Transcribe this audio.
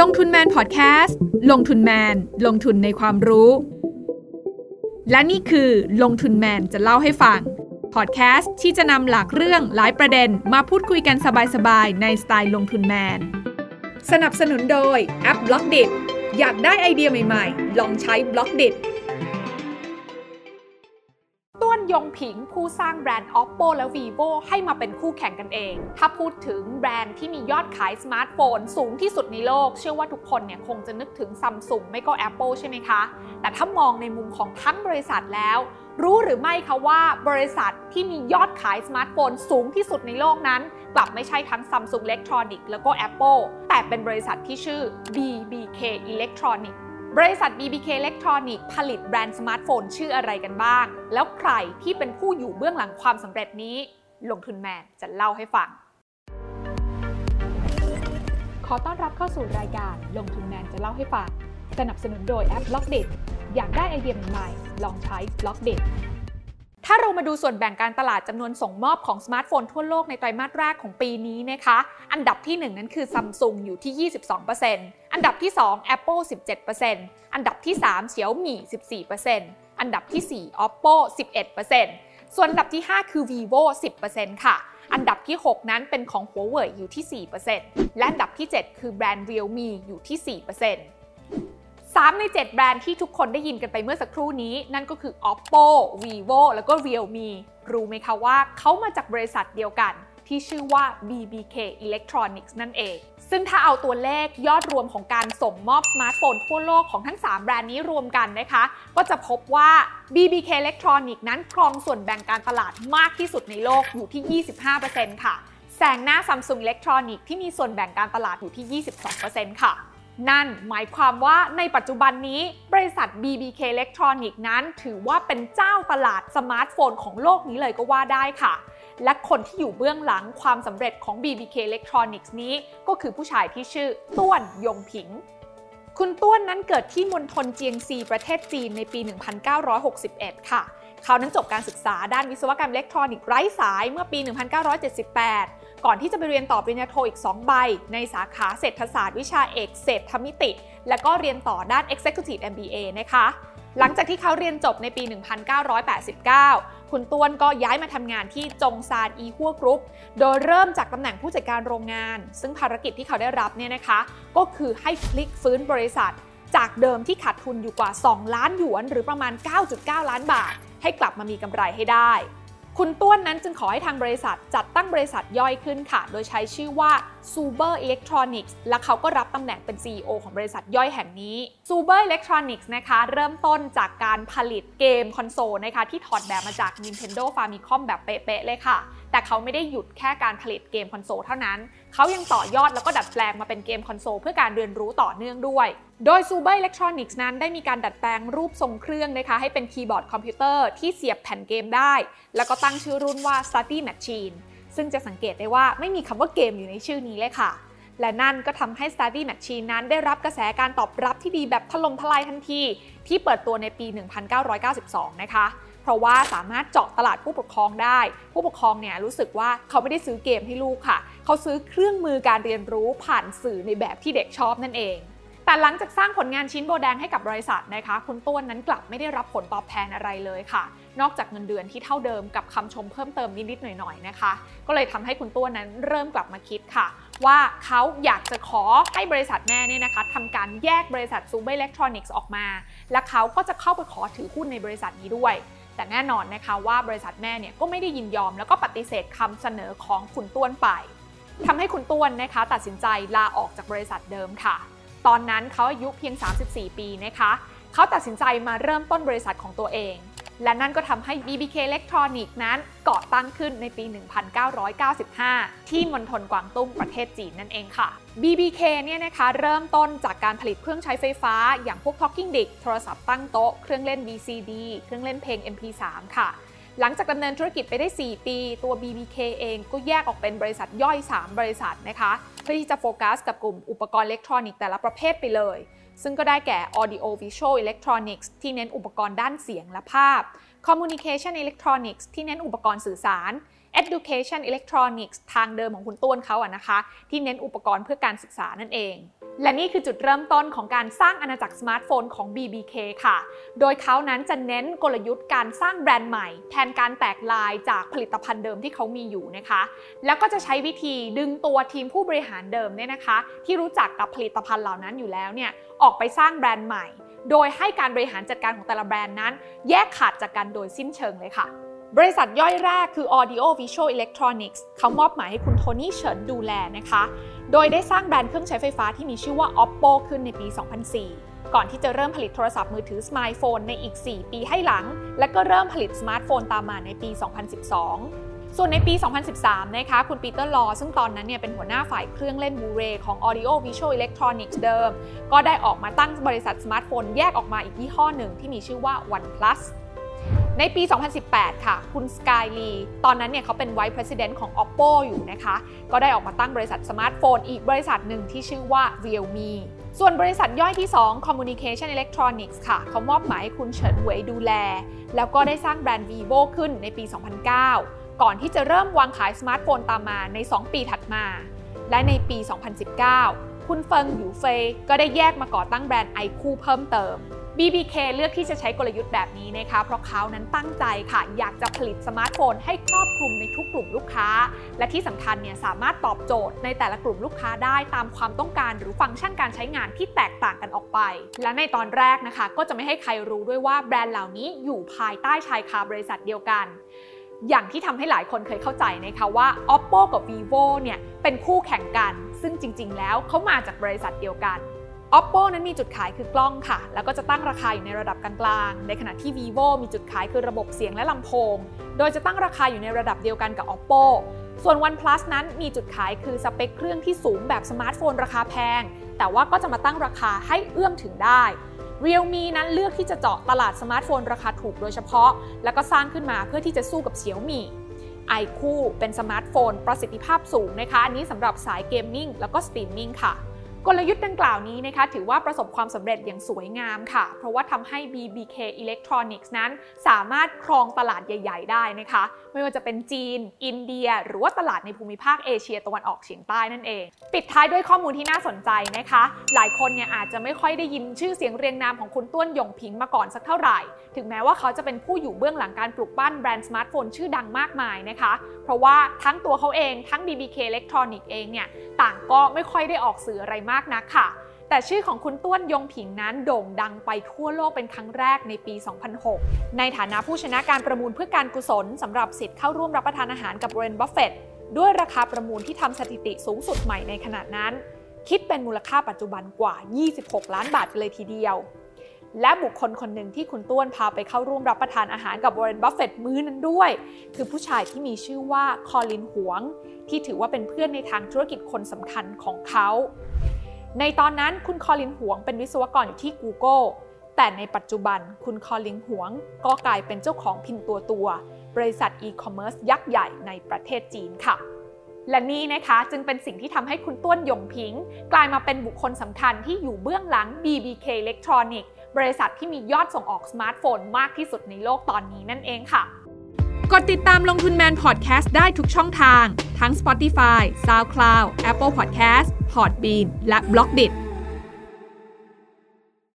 ลงทุนแมนพอดแคสต์ลงทุนแมน ลงทุนในความรู้ และนี่คือลงทุนแมนจะเล่าให้ฟังพอดแคสต์ที่จะนำหลากเรื่องหลายประเด็นมาพูดคุยกันสบายๆ ในสไตล์ลงทุนแมน สนับสนุนโดยแอป Blockdit อยากได้ไอเดียใหม่ๆ ลองใช้ Blockdit ต้วนยงผิงผู้สร้างแบรนด์ Oppo และ Vivo ให้มาเป็นคู่แข่งกันเอง ถ้าพูดถึงแบรนด์ที่มียอดขายสมาร์ทโฟน สูงที่สุดในโลก เชื่อว่าทุกคนเนี่ยคงจะนึกถึงซัมซุงไม่ก็ Apple ใช่ไหมคะ แต่ถ้ามองในมุมของทั้งบริษัทแล้ว รู้หรือไม่คะว่าบริษัทที่มียอดขายสมาร์ทโฟนสูงที่สุดในโลกนั้น กลับไม่ใช่ทั้ง Samsung Electronics แล้วก็ Apple แต่เป็นบริษัทที่ชื่อ BBK Electronics บริษัท BBK Electronic ผลิตแบรนด์สมาร์ทโฟนชื่ออะไรกันบ้าง แล้วใครที่เป็นผู้อยู่เบื้องหลังความสำเร็จนี้ ลงทุนแมนจะเล่าให้ฟัง ขอต้อนรับเข้าสู่รายการลงทุนแมนจะเล่าให้ฟัง สนับสนุนโดยแอป b ล็อกเดอยากได้ไอเดียใหม่ๆลองใช้ b ล็อกเดถ้าเรามาดูส่วนแบ่งการตลาดจำนวนส่งมอบของสมาร์ทโฟนทั่วโลกในไตรมาสแรกของปีนี้นะคะ อันดับที่ 1 นั้นคือ Samsung อยู่ที่ 22% อันดับที่ 2 Apple 17%อันดับที่ 3 Xiaomi 14%อันดับที่ 4 Oppo 11%ส่วนอันดับที่ 5 คือ Vivo 10%ค่ะ อันดับที่ 6 นั้นเป็นของ Huawei อยู่ที่ 4%และอันดับที่ 7 คือแบรนด์ Realme อยู่ที่ 4% 3 ใน 7 แบรนด์ที่ทุกคนได้ยินกันไปเมื่อสักครู่นี้ นั่นก็คือ Oppo, Vivo แล้วก็ Realme รู้ไหมคะว่าเขามาจากบริษัทเดียวกัน ที่ชื่อว่า BBK Electronics นั่นเอง ซึ่งถ้าเอาตัวเลขยอดรวมของการส่งมอบสมาร์ทโฟนทั่วโลกของทั้ง 3 แบรนด์นี้รวมกันนะคะ ก็จะพบว่า BBK Electronics นั้นครองส่วนแบ่งการตลาดมากที่สุดในโลกอยู่ที่ 25%ค่ะแซงหน้า Samsung Electronics ที่มีส่วนแบ่งการตลาดอยู่ที่ 22%ค่ะนั่นหมายความว่าในปัจจุบันนี้บริษัท BBK Electronics นั้นถือว่าเป็นเจ้าตลาดสมาร์ทโฟนของโลกนี้เลยก็ว่าได้ค่ะ และคนที่อยู่เบื้องหลังความสำเร็จของ BBK Electronics นี้ ก็คือผู้ชายที่ชื่อต้วนยงผิง คุณต้วนนั้นเกิดที่มณฑลเจียงซีประเทศจีนในปี 1961 ค่ะ เขานั้นจบการศึกษาด้านวิศวกรรมอิเล็กทรอนิกส์ไร้สายเมื่อปี 1978 ก่อนที่จะไปเรียนต่อปริญญาโทอีก 2 ใบ ในสาขาเศรษฐศาสตร์วิชาเอกเศรษฐมิติ และก็เรียนต่อด้าน Executive MBA นะคะ หลังจากที่เขาเรียนจบในปี 1989 คุณต้วนก็ย้ายมาทำงานที่จงซานอีฮัวกรุ๊ป โดยเริ่มจากตำแหน่งผู้จัดการโรงงาน ซึ่งภารกิจที่เขาได้รับเนี่ยนะคะ ก็คือให้พลิกฟื้นบริษัท จากเดิมที่ขาดทุนอยู่กว่า 2 ล้านหยวน หรือประมาณ 9.9 ล้านบาท ให้กลับมามีกำไรให้ได้ คุณต้วนนั้นจึงขอให้ทางบริษัทจัดตั้งบริษัทย่อยขึ้นค่ะ โดยใช้ชื่อว่า Suber Electronics และเขาก็รับตำแหน่งเป็น CEO ของบริษัทย่อยแห่งนี้ Suber Electronics นะคะ เริ่มต้นจากการผลิตเกมคอนโซลนะคะ ที่ถอดแบบมาจาก Nintendo Famicom แบบเป๊ะๆเลยค่ะ แต่เขาไม่ได้หยุดแค่การผลิตเกมคอนโซลเท่านั้น เขายังต่อยอดแล้วก็ดัดแปลงมาเป็นเกมคอนโซลเพื่อการเรียนรู้ต่อเนื่องด้วย โดย Subor Electronics นั้นได้มีการดัดแปลงรูปทรงเครื่องนะคะให้เป็นคีย์บอร์ดคอมพิวเตอร์ที่เสียบแผ่นเกมได้ แล้วก็ตั้งชื่อรุ่นว่า Study Machine ซึ่งจะสังเกตได้ว่าไม่มีคำว่าเกมอยู่ในชื่อนี้เลยค่ะ และนั่นก็ทำให้ Study Machine นั้นได้รับกระแสการตอบรับที่ดีแบบถล่มทลายทันที ที่เปิดตัวในปี 1992 นะคะ เพราะว่าสามารถเจาะตลาดผู้ปกครองได้ ผู้ปกครองเนี่ยรู้สึกว่าเขาไม่ได้ซื้อเกมให้ลูกค่ะ เขาซื้อเครื่องมือการเรียนรู้ผ่านสื่อในแบบที่เด็กชอบนั่นเองแต่หลังจากสร้างผลงานชิ้นโบแดงให้กับบริษัทนะคะ คุณต้วนนั้นกลับไม่ได้รับผลตอบแทนอะไรเลยค่ะ นอกจากเงินเดือนที่เท่าเดิมกับคำชมเพิ่มเติมนิดๆหน่อยๆนะคะ ก็เลยทำให้คุณต้วนนั้นเริ่มกลับมาคิดค่ะ ว่าเขาอยากจะขอให้บริษัทแม่เนี่ยนะคะทำการแยกบริษัท Subor Electronics ออกมา และเขาก็จะเข้าไปขอถือหุ้นในบริษัทนี้ด้วย แต่แน่นอนนะคะว่าบริษัทแม่เนี่ยก็ไม่ได้ยินยอม แล้วก็ปฏิเสธคำเสนอของคุณต้วนไปทำให้คุณต้วนนะคะตัดสินใจลาออกจากบริษัทเดิมค่ะ ตอนนั้นเขาอายุเพียง 34 ปีนะคะเขาตัดสินใจมาเริ่มต้นบริษัทของตัวเอง และนั่นก็ทำให้ BBK Electronics นั้นก่อตั้งขึ้นในปี 1995 ที่มณฑลกวางตุ้งประเทศจีนนั่นเองค่ะ BBK เนี่ยนะคะเริ่มต้นจากการผลิตเครื่องใช้ไฟฟ้า อย่างพวก Talking Dick โทรศัพท์ตั้งโต๊ะ เครื่องเล่น VCD เครื่องเล่นเพลง MP3 ค่ะหลังจากดำเนินธุรกิจไปได้ 4 ปี ตัว BBK เองก็แยกออกเป็นบริษัทย่อย 3 บริษัทนะคะ เพื่อที่จะโฟกัสกับกลุ่มอุปกรณ์อิเล็กทรอนิกส์แต่ละประเภทไปเลย ซึ่งก็ได้แก่ Audio Visual Electronics ที่เน้นอุปกรณ์ด้านเสียงและภาพ Communication Electronics ที่เน้นอุปกรณ์สื่อสาร Education Electronics ทางเดิมของคุณต้วนเขาอะนะคะ ที่เน้นอุปกรณ์เพื่อการศึกษานั่นเอง และนี่คือจุดเริ่มต้นของการสร้างอาณาจักรสมาร์ทโฟนของ BBK ค่ะ โดยเขานั้นจะเน้นกลยุทธ์การสร้างแบรนด์ใหม่ แทนการแตกไลน์จากผลิตภัณฑ์เดิมที่เขามีอยู่นะคะ แล้วก็จะใช้วิธีดึงตัวทีมผู้บริหารเดิมเนี่ยนะคะ ที่รู้จักกับผลิตภัณฑ์เหล่านั้นอยู่แล้วเนี่ยออกไปสร้างแบรนด์ใหม่ โดยให้การบริหารจัดการของแต่ละแบรนด์นั้น แยกขาดจากกันโดยสิ้นเชิงเลยค่ะ บริษัทย่อยแรกคือ Audio Visual Electronics เขามอบหมายให้คุณโทนี่เฉินดูแลนะคะ โดยได้สร้างแบรนด์เครื่องใช้ไฟฟ้าที่มีชื่อว่า Oppo ขึ้นในปี 2004 ก่อนที่จะเริ่มผลิตโทรศัพท์มือถือสมาร์ทโฟนในอีก 4 ปีให้หลัง และก็เริ่มผลิตสมาร์ทโฟนตามมาในปี 2012ส่วนในปี 2013 นะคะ คุณปีเตอร์ลอ ซึ่งตอนนั้นเนี่ยเป็นหัวหน้าฝ่ายเครื่องเล่น Blu-ray ของ Audio Visual Electronics เดิม ก็ได้ออกมาตั้งบริษัทสมาร์ทโฟนแยกออกมาอีกยี่ห้อหนึ่งที่มีชื่อว่า OnePlus ในปี 2018 ค่ะ คุณสกายลีตอนนั้นเนี่ยเขาเป็น Vice President ของ Oppo อยู่นะคะ ก็ได้ออกมาตั้งบริษัทสมาร์ทโฟนอีกบริษัทหนึ่งที่ชื่อว่า Realme ส่วนบริษัทย่อยที่ 2 Communication Electronics ค่ะ เขามอบหมายให้คุณเฉินเหวยดูแล แล้วก็ได้สร้างแบรนด์ Vivo ขึ้นในปี 2009 ก่อนที่จะเริ่มวางขายสมาร์ทโฟนตามมาใน 2 ปีถัดมา และในปี 2019 คุณเฟิงหยูเฟยก็ได้แยกมาก่อตั้งแบรนด์ iQOO เพิ่มเติม BBK เลือกที่จะใช้กลยุทธ์แบบนี้นะคะ เพราะเขานั้นตั้งใจค่ะ อยากจะผลิตสมาร์ทโฟนให้ครอบคลุมในทุกกลุ่มลูกค้า และที่สำคัญเนี่ยสามารถตอบโจทย์ในแต่ละกลุ่มลูกค้าได้ตามความต้องการหรือฟังก์ชันการใช้งานที่แตกต่างกันออกไป และในตอนแรกนะคะ ก็จะไม่ให้ใครรู้ด้วยว่าแบรนด์เหล่านี้อยู่ภายใต้ชายคาบริษัทเดียวกัน อย่างที่ทำให้หลายคนเคยเข้าใจนะคะว่า Oppo กับ Vivo เนี่ยเป็นคู่แข่งกัน ซึ่งจริง ๆ แล้วเขามาจากบริษัทเดียวกัน Oppo นั้นมีจุดขายคือกล้องค่ะ แล้วก็จะตั้งราคาอยู่ในระดับกลางๆ ในขณะที่ Vivo มีจุดขายคือระบบเสียงและลำโพง โดยจะตั้งราคาอยู่ในระดับเดียวกันกับ Oppo ส่วน OnePlus นั้นมีจุดขายคือสเปคเครื่องที่สูงแบบสมาร์ทโฟนราคาแพง แต่ว่าก็จะมาตั้งราคาให้เอื้อมถึงได้ Realme นั้นเลือกที่จะเจาะตลาดสมาร์ทโฟนราคาถูกโดยเฉพาะ แล้วก็สร้างขึ้นมาเพื่อที่จะสู้กับเ i ียวมี่ไอคูเป็นสมาร์ทโฟนประสิทธิภาพสูงนะคะ อันนี้สำหรับสาย gaming แล้วก็สตรีมมิ่งค่ะ กลยุทธ์ดังกล่าวนี้นะคะถือว่าประสบความสำเร็จอย่างสวยงามค่ะ เพราะว่าทำให้ BBK Electronics นั้นสามารถครองตลาดใหญ่ ๆ ได้นะคะ ไม่ว่าจะเป็นจีน อินเดีย หรือว่าตลาดในภูมิภาคเอเชียตะวันออกเฉียงใต้นั่นเอง ปิดท้ายด้วยข้อมูลที่น่าสนใจนะคะ หลายคนเนี่ยอาจจะไม่ค่อยได้ยินชื่อเสียงเรียงนามของคุณต้วนหยงผิงมาก่อนสักเท่าไหร่ ถึงแม้ว่าเขาจะเป็นผู้อยู่เบื้องหลังการปลุกปั้นแบรนด์สมาร์ทโฟนชื่อดังมากมายนะคะ เพราะว่าทั้งตัวเขาเองทั้ง BBK Electronics เองเนี่ยต่างก็ไม่ค่อยได้ออกสื่ออะไรมากนักค่ะ แต่ชื่อของคุณต้วนยงผิงนั้นโด่งดังไปทั่วโลกเป็นครั้งแรกในปี 2006 ในฐานะผู้ชนะการประมูลเพื่อการกุศลสำหรับสิทธิ์เข้าร่วมรับประทานอาหารกับวอร์เรนบัฟเฟตด้วยราคาประมูลที่ทำสถิติสูงสุดใหม่ในขณะนั้น คิดเป็นมูลค่าปัจจุบันกว่า 26 ล้านบาทเลยทีเดียว และบุคคลคนหนึ่งที่คุณต้วนพาไปเข้าร่วมรับประทานอาหารกับวอร์เรนบัฟเฟตมื้อนั้นด้วย คือผู้ชายที่มีชื่อว่าคอลินหวง ที่ถือว่าเป็นเพื่อนในทางธุรกิจคนสำคัญของเขา ในตอนนั้นคุณคอลินหวงเป็นวิศวกรอยู่ที่ Google แต่ในปัจจุบันคุณคอลินหวงก็กลายเป็นเจ้าของ Pinduoduo บริษัทอีคอมเมิร์ซยักษ์ใหญ่ในประเทศจีนค่ะ และนี่นะคะจึงเป็นสิ่งที่ทำให้คุณต้วนหยงผิง กลายมาเป็นบุคคลสำคัญที่อยู่เบื้องหลัง BBK Electronics บริษัทที่มียอดส่งออกสมาร์ทโฟนมากที่สุดในโลกตอนนี้นั่นเองค่ะ กดติดตามลงทุนแมนพอดแคสต์ได้ทุกช่องทาง ทั้ง Spotify, SoundCloud, Apple Podcast, Podbean และ b l o k d i t